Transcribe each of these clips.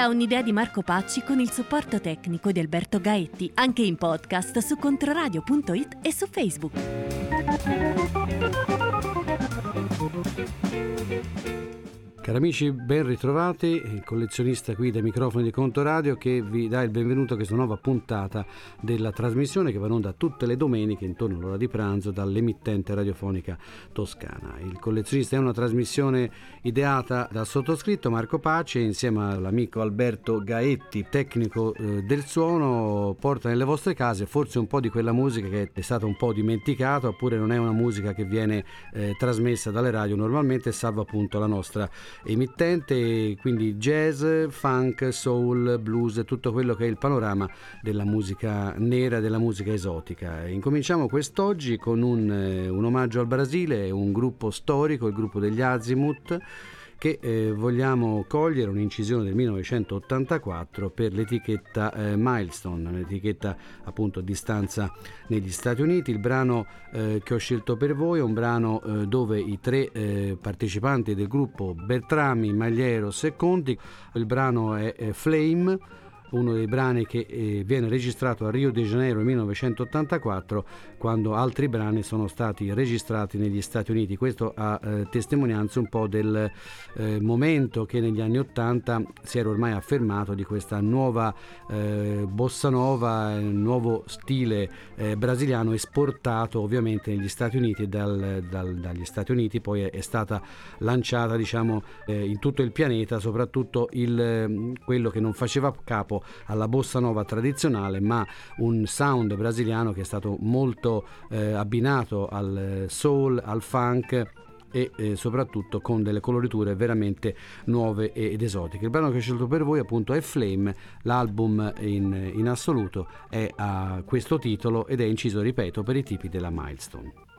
Da un'idea di Marco Pacci con il supporto tecnico di Alberto Gaetti, anche in podcast su controradio.it e su Facebook. Cari amici, ben ritrovati, il collezionista qui dai microfoni di Conto Radio che vi dà il benvenuto a questa nuova puntata della trasmissione che va in onda tutte le domeniche intorno all'ora di pranzo dall'emittente radiofonica toscana. Il collezionista è una trasmissione ideata dal sottoscritto Marco Pace insieme all'amico Alberto Gaetti, tecnico eh, del suono, porta nelle vostre case forse un po' di quella musica che è stata un po' dimenticata oppure non è una musica che viene eh, trasmessa dalle radio normalmente salvo appunto la nostra emittente, quindi jazz, funk, soul, blues, tutto quello che è il panorama della musica nera, della musica esotica. Incominciamo quest'oggi con un, eh, un omaggio al Brasile, un gruppo storico, il gruppo degli Azimuth che eh, vogliamo cogliere un'incisione del 1984 per l'etichetta eh, Milestone, un'etichetta appunto di stanza negli Stati Uniti. Il brano eh, che ho scelto per voi è un brano eh, dove i tre eh, partecipanti del gruppo Bertrami, Maglieros e Conti, il brano è Flame uno dei brani che eh, viene registrato a Rio de Janeiro nel 1984 quando altri brani sono stati registrati negli Stati Uniti. Questo a eh, testimonianza un po' del eh, momento che negli anni 80 si era ormai affermato di questa nuova eh, bossa nova, nuovo stile eh, brasiliano esportato ovviamente negli Stati Uniti e dal, dal, dagli Stati Uniti poi è, è stata lanciata diciamo eh, in tutto il pianeta soprattutto il, quello che non faceva capo alla bossa nova tradizionale, ma un sound brasiliano che è stato molto eh, abbinato al soul, al funk e eh, soprattutto con delle coloriture veramente nuove ed esotiche. Il brano che ho scelto per voi appunto è Flame, l'album in, in assoluto è a questo titolo ed è inciso, ripeto, per i tipi della Milestone.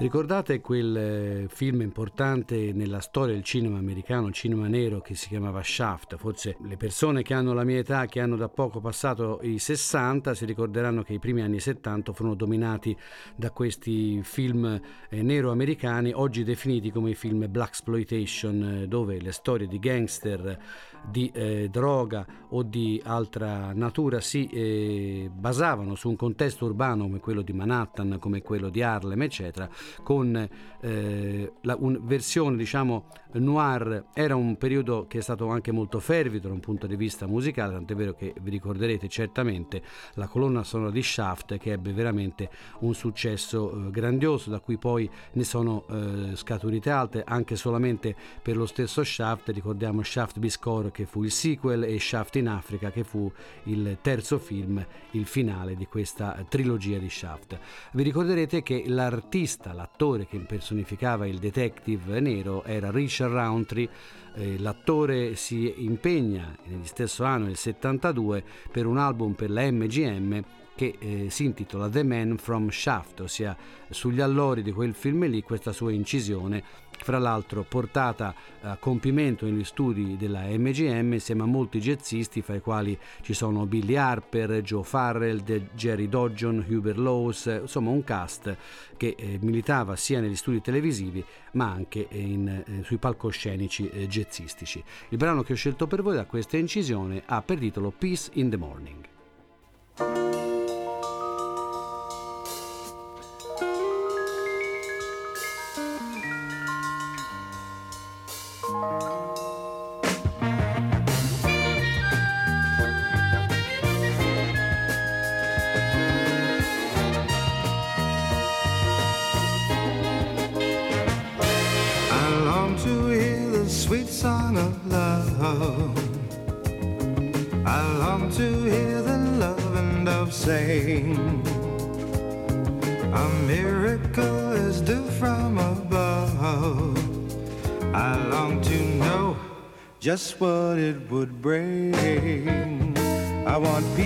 Ricordate quel eh, film importante nella storia del cinema americano, cinema nero, che si chiamava Shaft? Forse le persone che hanno la mia età, che hanno da poco passato i 60, si ricorderanno che i primi anni 70 furono dominati da questi film eh, nero-americani, oggi definiti come i film black exploitation, eh, dove le storie di gangster di eh, droga o di altra natura si eh, basavano su un contesto urbano come quello di Manhattan, come quello di Harlem, eccetera, con eh, la un versione diciamo noir. Era un periodo che è stato anche molto fervido da un punto di vista musicale, tant'è vero che vi ricorderete certamente la colonna sonora di Shaft che ebbe veramente un successo eh, grandioso, da cui poi ne sono eh, scaturite altre, anche solamente per lo stesso Shaft, ricordiamo Shaft Biscore che fu il sequel e Shaft in Africa che fu il terzo film, il finale di questa trilogia di Shaft. Vi ricorderete che l'artista, l'attore che impersonificava il detective nero era Richard Roundtree eh, l'attore si impegna negli stesso anno, nel 72, per un album per la MGM che eh, si intitola The Man from Shaft, ossia sugli allori di quel film lì questa sua incisione fra l'altro portata a compimento negli studi della MGM insieme a molti jazzisti, fra i quali ci sono Billy Harper, Joe Farrell, Jerry Dodgeon, Hubert Laws, insomma un cast che eh, militava sia negli studi televisivi ma anche in, eh, sui palcoscenici eh, jazzistici. Il brano che ho scelto per voi da questa incisione ha per titolo Peace in the Morning.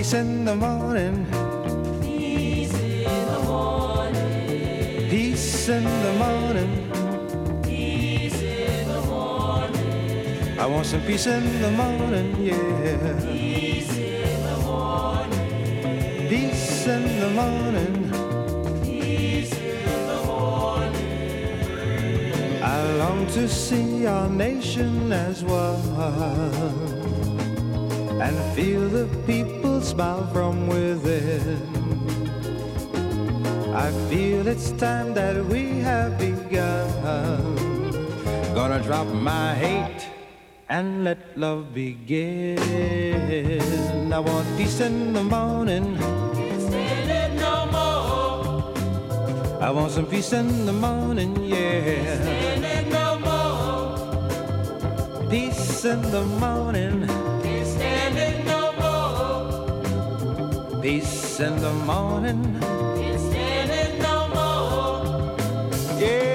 Peace in the morning. Peace in the morning. Peace in the morning. Peace in the morning. I want some peace in the morning, yeah. Peace in the morning. Peace in the morning. I long to see our nation as one and feel the people smile from within. I feel it's time that we have begun Gonna drop my hate and let love begin. I want peace in the morning. No more. I want some peace in the morning, yeah. No more. Peace in the morning. Peace in the morning. Standing no more. Yeah.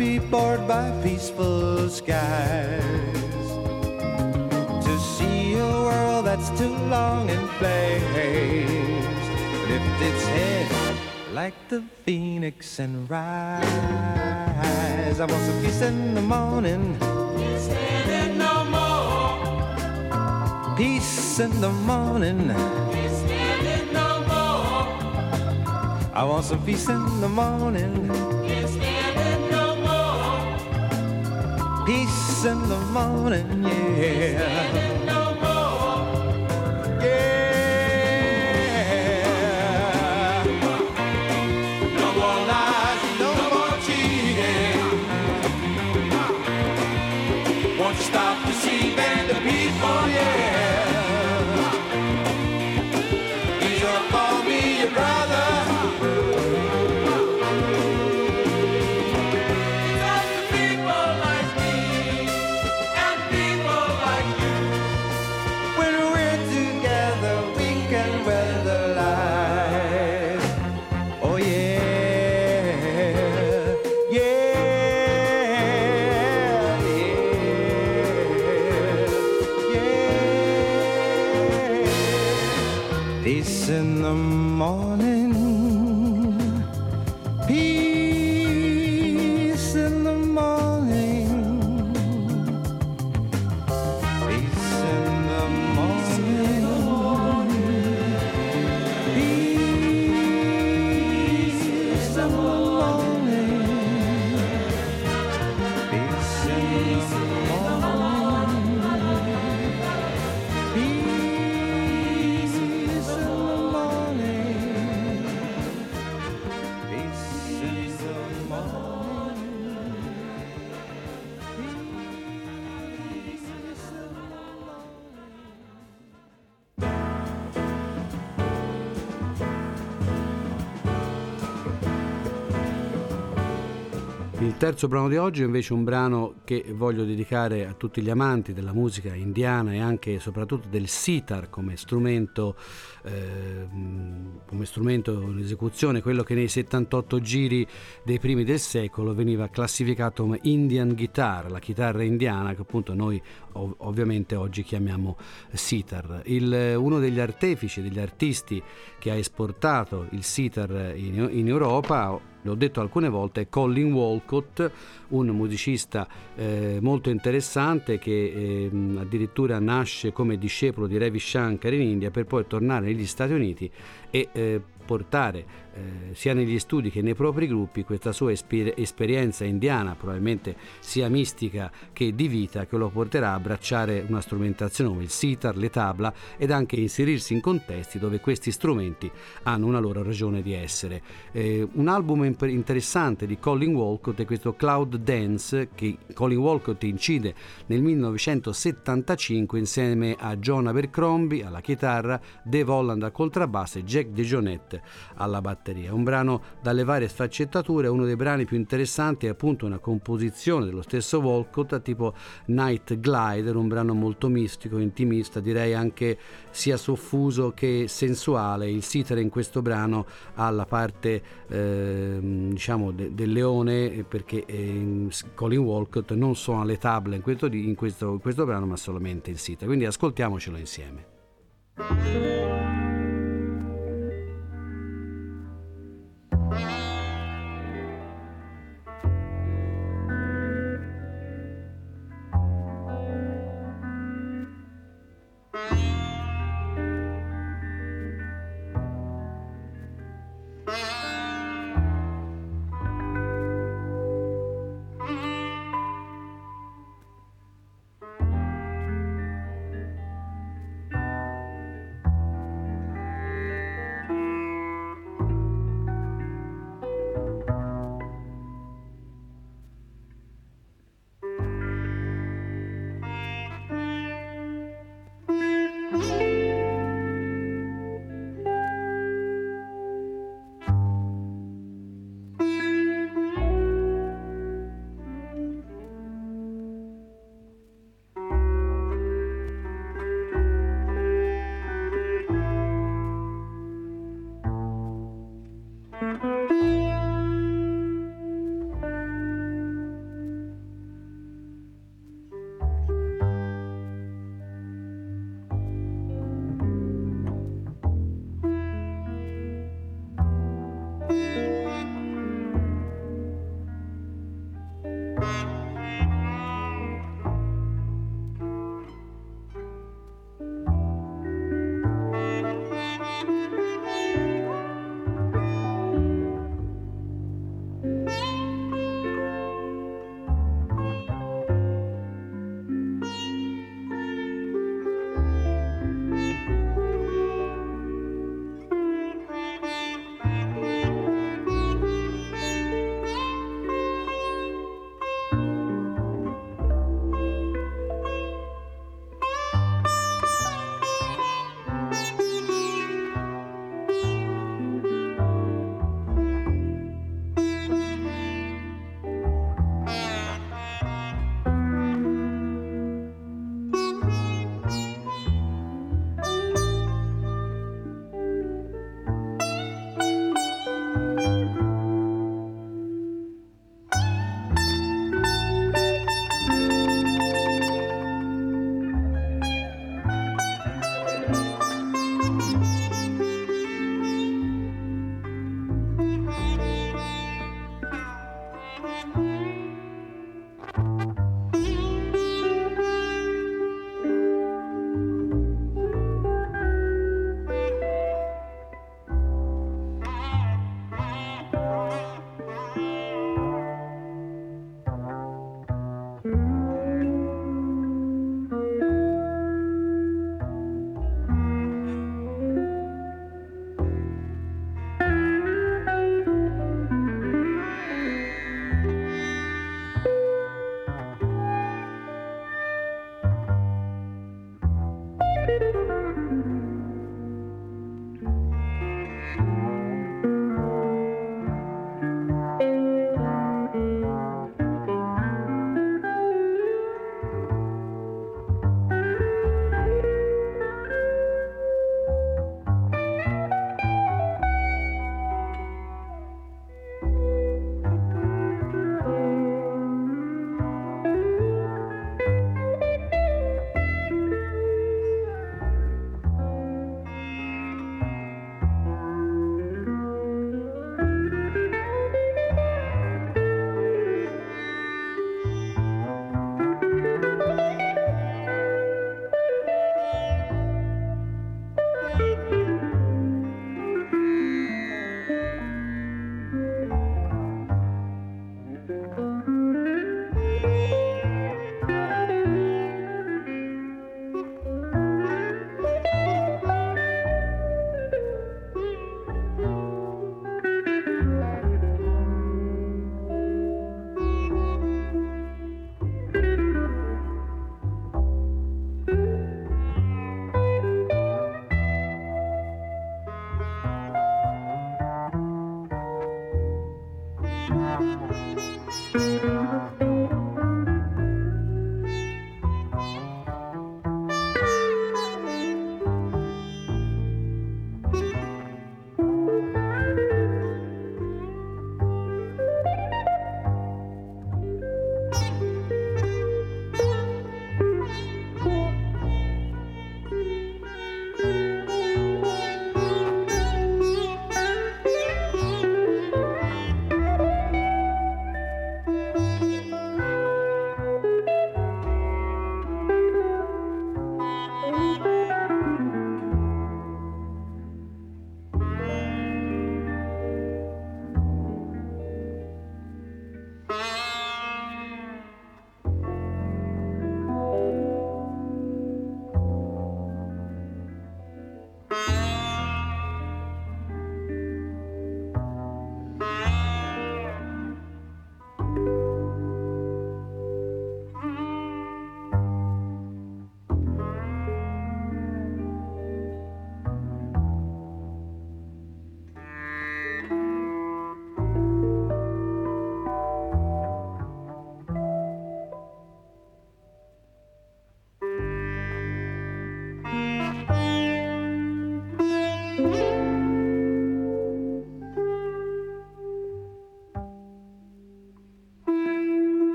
Be bored by peaceful skies to see a world that's too long in place lift its head like the phoenix and rise. I want some peace in the morning, no more. peace in the morning. No more. I want some peace in the morning, more. Peace in the morning, yeah. Terzo brano di oggi è invece un brano che voglio dedicare a tutti gli amanti della musica indiana e anche e soprattutto del sitar come strumento, eh, come strumento in esecuzione, quello che nei 78 giri dei primi del secolo veniva classificato come Indian guitar, la chitarra indiana che appunto noi ov- ovviamente oggi chiamiamo sitar. Il- uno degli artefici, degli artisti che ha esportato il sitar in, in Europa l'ho detto alcune volte, è Colin Walcott, un musicista eh, molto interessante che ehm, addirittura nasce come discepolo di Ravi Shankar in India per poi tornare negli Stati Uniti e eh, portare eh, sia negli studi che nei propri gruppi questa sua esper- esperienza indiana, probabilmente sia mistica che di vita, che lo porterà a abbracciare una strumentazione come il sitar, le tabla ed anche inserirsi in contesti dove questi strumenti hanno una loro ragione di essere. Eh, un album imp- interessante di Colin Walcott è questo Cloud Dance che Colin Walcott incide nel 1975 insieme a John Abercrombie alla chitarra, Dave Holland al contrabbasso e Jack DeJohnette alla batteria. Un brano dalle varie sfaccettature, uno dei brani più interessanti è appunto una composizione dello stesso Walcott tipo Night Glider, un brano molto mistico, intimista, direi anche sia soffuso che sensuale. Il sitar in questo brano ha la parte eh, diciamo de- del leone perché eh, Colin Walcott non suona le table in questo, in questo, in questo brano ma solamente il sitar. Quindi ascoltiamocelo insieme. Bye.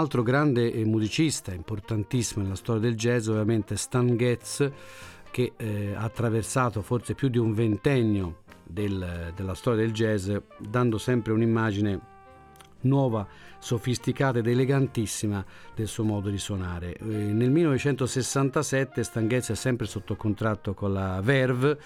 Altro grande eh, musicista importantissimo nella storia del jazz ovviamente Stan Getz che eh, ha attraversato forse più di un ventennio del- della storia del jazz dando sempre un'immagine nuova, sofisticata ed elegantissima del suo modo di suonare. Eh, nel 1967 Stan Getz è sempre sotto contratto con la Verve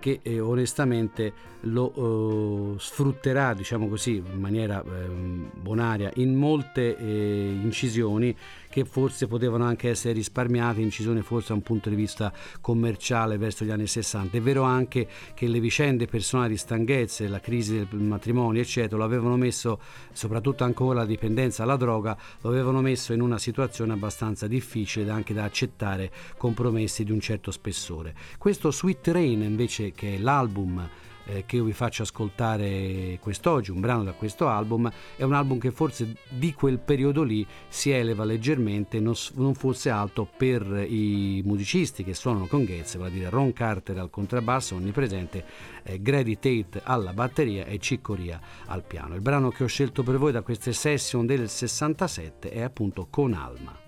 che eh, onestamente lo eh, sfrutterà, diciamo così, in maniera ehm, bonaria in molte eh, incisioni che forse potevano anche essere risparmiate, incisioni forse da un punto di vista commerciale verso gli anni 60. È vero anche che le vicende personali di stanchezze, la crisi del matrimonio, eccetera, lo avevano messo, soprattutto ancora la dipendenza alla droga, lo avevano messo in una situazione abbastanza difficile anche da accettare compromessi di un certo spessore. Questo Sweet Rain invece che è l'album eh, che io vi faccio ascoltare quest'oggi, un brano da questo album, è un album che forse di quel periodo lì si eleva leggermente, non, fosse alto per i musicisti che suonano con Gates, vale a dire Ron Carter al contrabbasso onnipresente, eh, Grady Tate alla batteria e Ciccoria al piano. Il brano che ho scelto per voi da queste session del 67 è appunto Con Alma.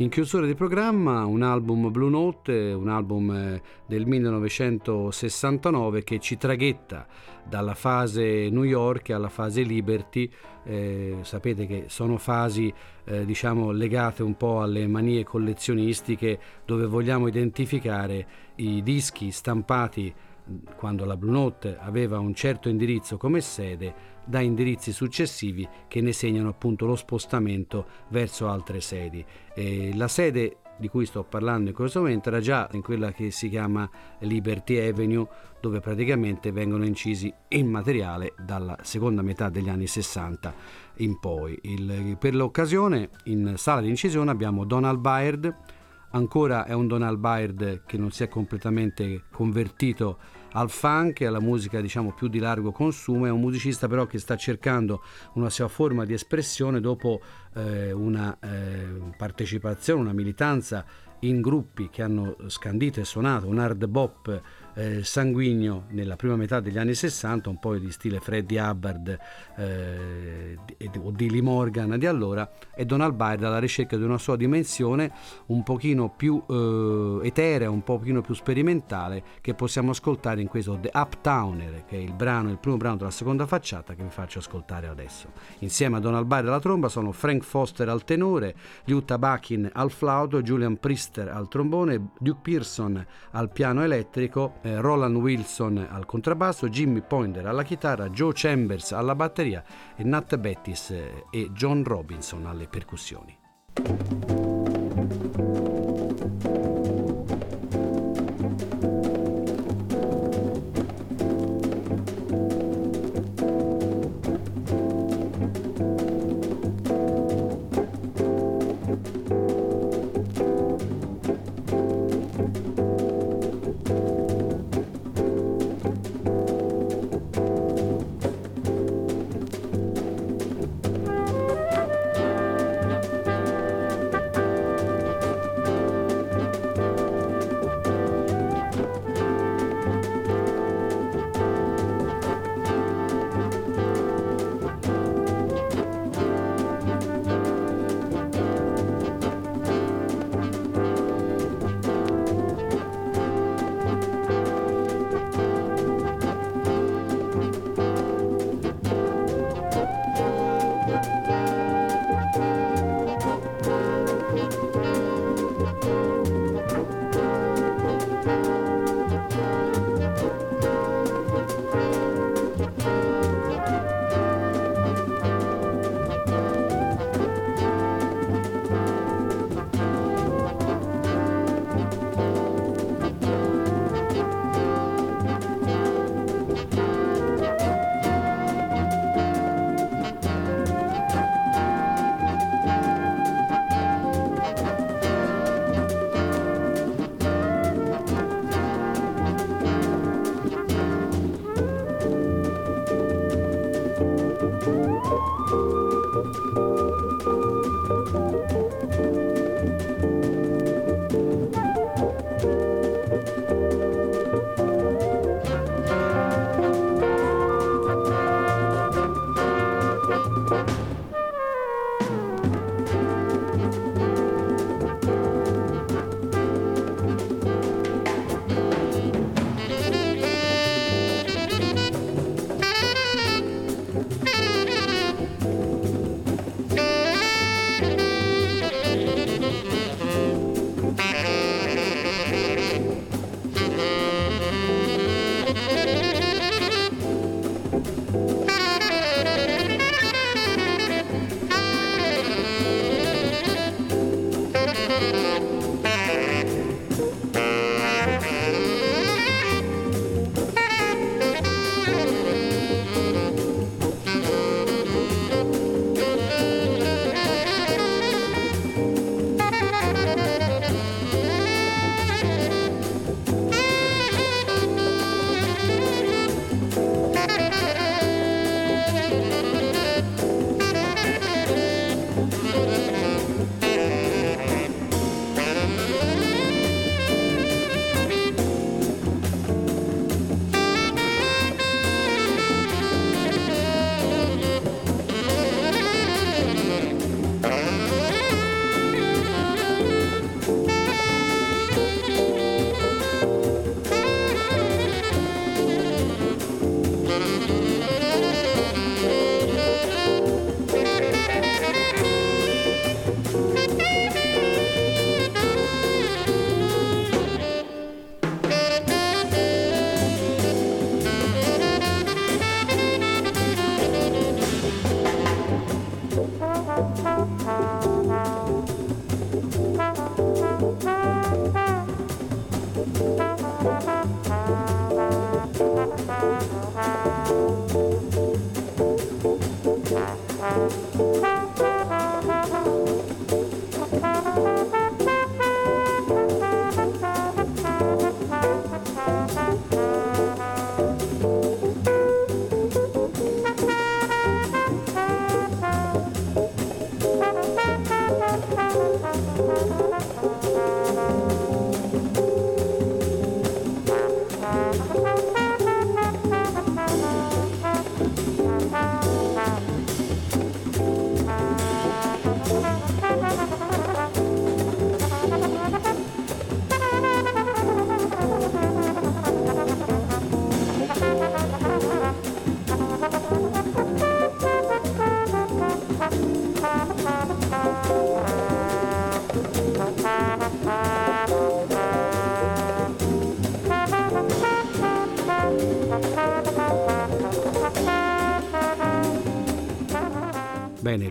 In chiusura di programma un album Blue Note, un album eh, del 1969 che ci traghetta dalla fase New York alla fase Liberty. Eh, sapete che sono fasi eh, diciamo legate un po' alle manie collezionistiche dove vogliamo identificare i dischi stampati quando la Blue Note aveva un certo indirizzo come sede da indirizzi successivi che ne segnano appunto lo spostamento verso altre sedi. E la sede di cui sto parlando in questo momento era già in quella che si chiama Liberty Avenue, dove praticamente vengono incisi in materiale dalla seconda metà degli anni 60 in poi. Il, per l'occasione in sala di incisione abbiamo Donald Byrd, ancora è un Donald Byrd che non si è completamente convertito al funk e alla musica diciamo più di largo consumo, è un musicista però che sta cercando una sua forma di espressione dopo eh, una eh, partecipazione, una militanza in gruppi che hanno scandito e suonato un hard bop eh, sanguigno nella prima metà degli anni 60, un po' di stile Freddie Hubbard eh, o di Lee Morgan di allora, e Donald Byrd alla ricerca di una sua dimensione un pochino più eh, eterea, un pochino più sperimentale che possiamo ascoltare in questo The Uptowner, che è il brano, il primo brano della seconda facciata che vi faccio ascoltare adesso. Insieme a Donald Byrd alla tromba sono Frank Foster al tenore, Utah Buckin al flauto, Julian Priester al trombone, Duke Pearson al piano elettrico, eh, Roland Wilson al contrabbasso, Jimmy Pointer alla chitarra, Joe Chambers alla batteria e Nat Bettis eh, e John Robinson alle percussioni.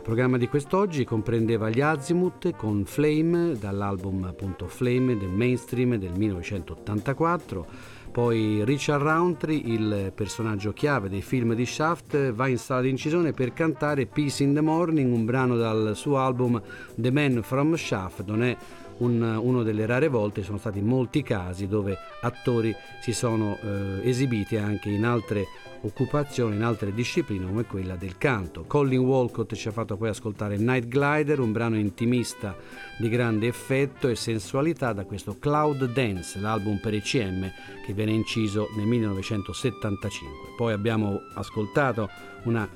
Programma di quest'oggi comprendeva gli Azimuth con Flame dall'album appunto Flame del mainstream del 1984. Poi Richard Roundtree, il personaggio chiave dei film di Shaft, va in sala di incisione per cantare Peace in the Morning, un brano dal suo album The Man from Shaft. Non è un, una delle rare volte, sono stati molti casi dove attori si sono eh, esibiti anche in altre occupazioni, in altre discipline come quella del canto. Colin Walcott ci ha fatto poi ascoltare Night Glider, un brano intimista di grande effetto e sensualità da questo Cloud Dance, l'album per ECM che viene inciso nel 1975. Poi abbiamo ascoltato una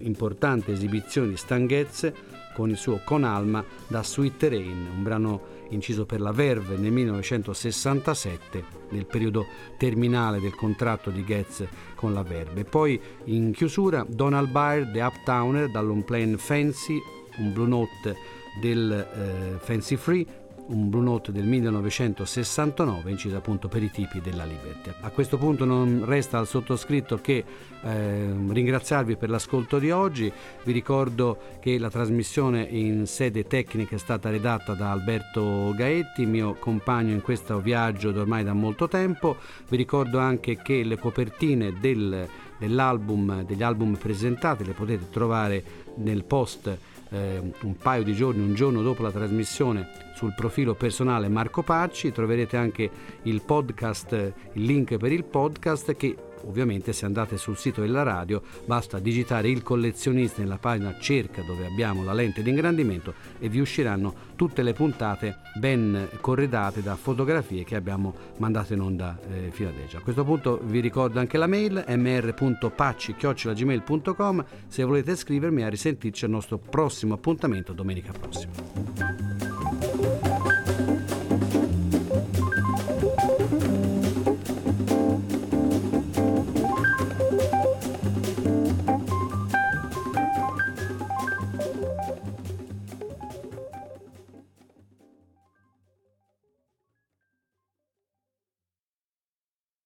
importante esibizione di Stan Getz con il suo Con Alma da Sweet Rain, un brano inciso per la Verve nel 1967, nel periodo terminale del contratto di Getz con la Verve. Poi in chiusura Donald Byrd, The Uptowner, dall'Unplane Fancy, un Blue Note del eh, Fancy Free, un Blue Note del 1969 inciso appunto per i tipi della Liberty. A questo punto non resta al sottoscritto che eh, ringraziarvi per l'ascolto di oggi, vi ricordo che la trasmissione in sede tecnica è stata redatta da Alberto Gaetti, mio compagno in questo viaggio ormai da molto tempo, vi ricordo anche che le copertine del, dell'album, degli album presentati le potete trovare nel post eh, un paio di giorni, un giorno dopo la trasmissione sul profilo personale Marco Pacci, troverete anche il podcast, il link per il podcast che ovviamente se andate sul sito della radio basta digitare il collezionista nella pagina cerca dove abbiamo la lente di ingrandimento e vi usciranno tutte le puntate ben corredate da fotografie che abbiamo mandato in onda eh, fino adesso. A questo punto vi ricordo anche la mail mr.pacci.gmail.com se volete scrivermi a risentirci al nostro prossimo appuntamento domenica prossima.